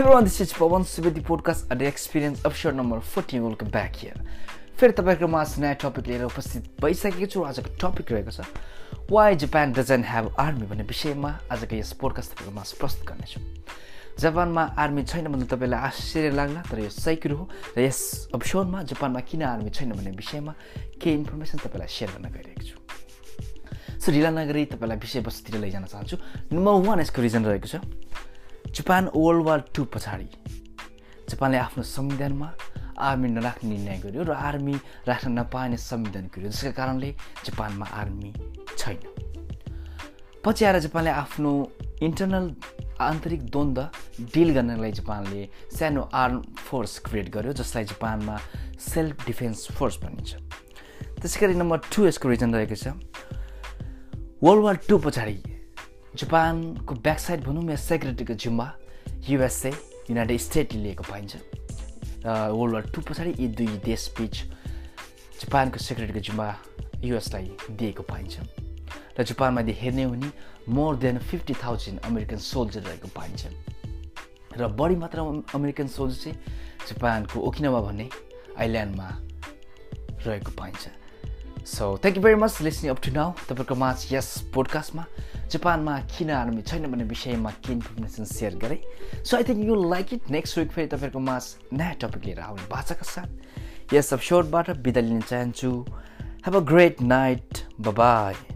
everyone, this is Pawan Subedi podcast at the experience episode number 14. Welcome. फेरि तपाईँको माझ नयाँ टपिक लिएर उपस्थित भइसकेको छु। आजको टपिक रहेको छ। Why Japan doesn't have army भन्ने विषयमा आजको यस पोडकास्ट तपाईँको माझ प्रस्तुत गर्नेछु। जापानमा आर्मी छैन भन्दा तपाईँलाई आश्चर्य लाग्ला तर यो सही कुरो हो। र यस एपिसोडमा जापानमा किन आर्मी छैन भन्ने विषयमा केही इन्फर्मेसन तपाईँलाई सेयर गर्न गइरहेको छु। सो ढिला नगरी तपाईँलाई विषयवस्तुतिर लैजान चाहन्छु। नम्बर वान यसको रिजन रहेको छ। जापान वर्ल्ड वार टू पछाडि। जापानले आफ्नो संविधानमा आर्मी नराख्ने निर्णय गर्यो र आर्मी राख्न नपाइने संविधान गर्यो जसका कारणले जापानमा आर्मी छैन। पछि आएर जापानले आफ्नो इन्टरनल आन्तरिक द्वन्द्व डिल गर्नलाई जापानले सानो आर्म फोर्स क्रिएट गर्यो जसलाई जापानमा सेल्फ डिफेन्स फोर्स भनिन्छ। त्यसै गरी नम्बर टू यसको रिजन रहेको छ। वर्ल्ड वार टू पछाडि जापानको ब्याकसाइड भनौँ या सेक्युरिटीको जिम्मा युएसए युनाइटेड स्टेटले लिएको पाइन्छ। र वर्ल्ड वार टू पछाडि यी दुई देशबिच जापानको सेक्युरिटीको जिम्मा युएसलाई दिएको पाइन्छ। र जापानमा यदि हेर्ने हो भने more than fifty thousand American soldier रहेको पाइन्छ। र बढी मात्रामा अमेरिकन सोल्जर चाहिँ जापानको ओकिनावा भन्ने आइल्यान्डमा रहेको पाइन्छ। So thank you very much listening up to now तपाईँको माझ यस पोडकास्टमा जापानमा किन आर्मी छैन भन्ने विषयमा के इन्फर्मेसन सेयर गरेँ। So I think you like it next week फेरि तपाईँको माझ नयाँ टपिक लिएर आउने भाषाका साथ। यस एपिसोडबाट बिदा लिन चाहन्छु। Have a great night bye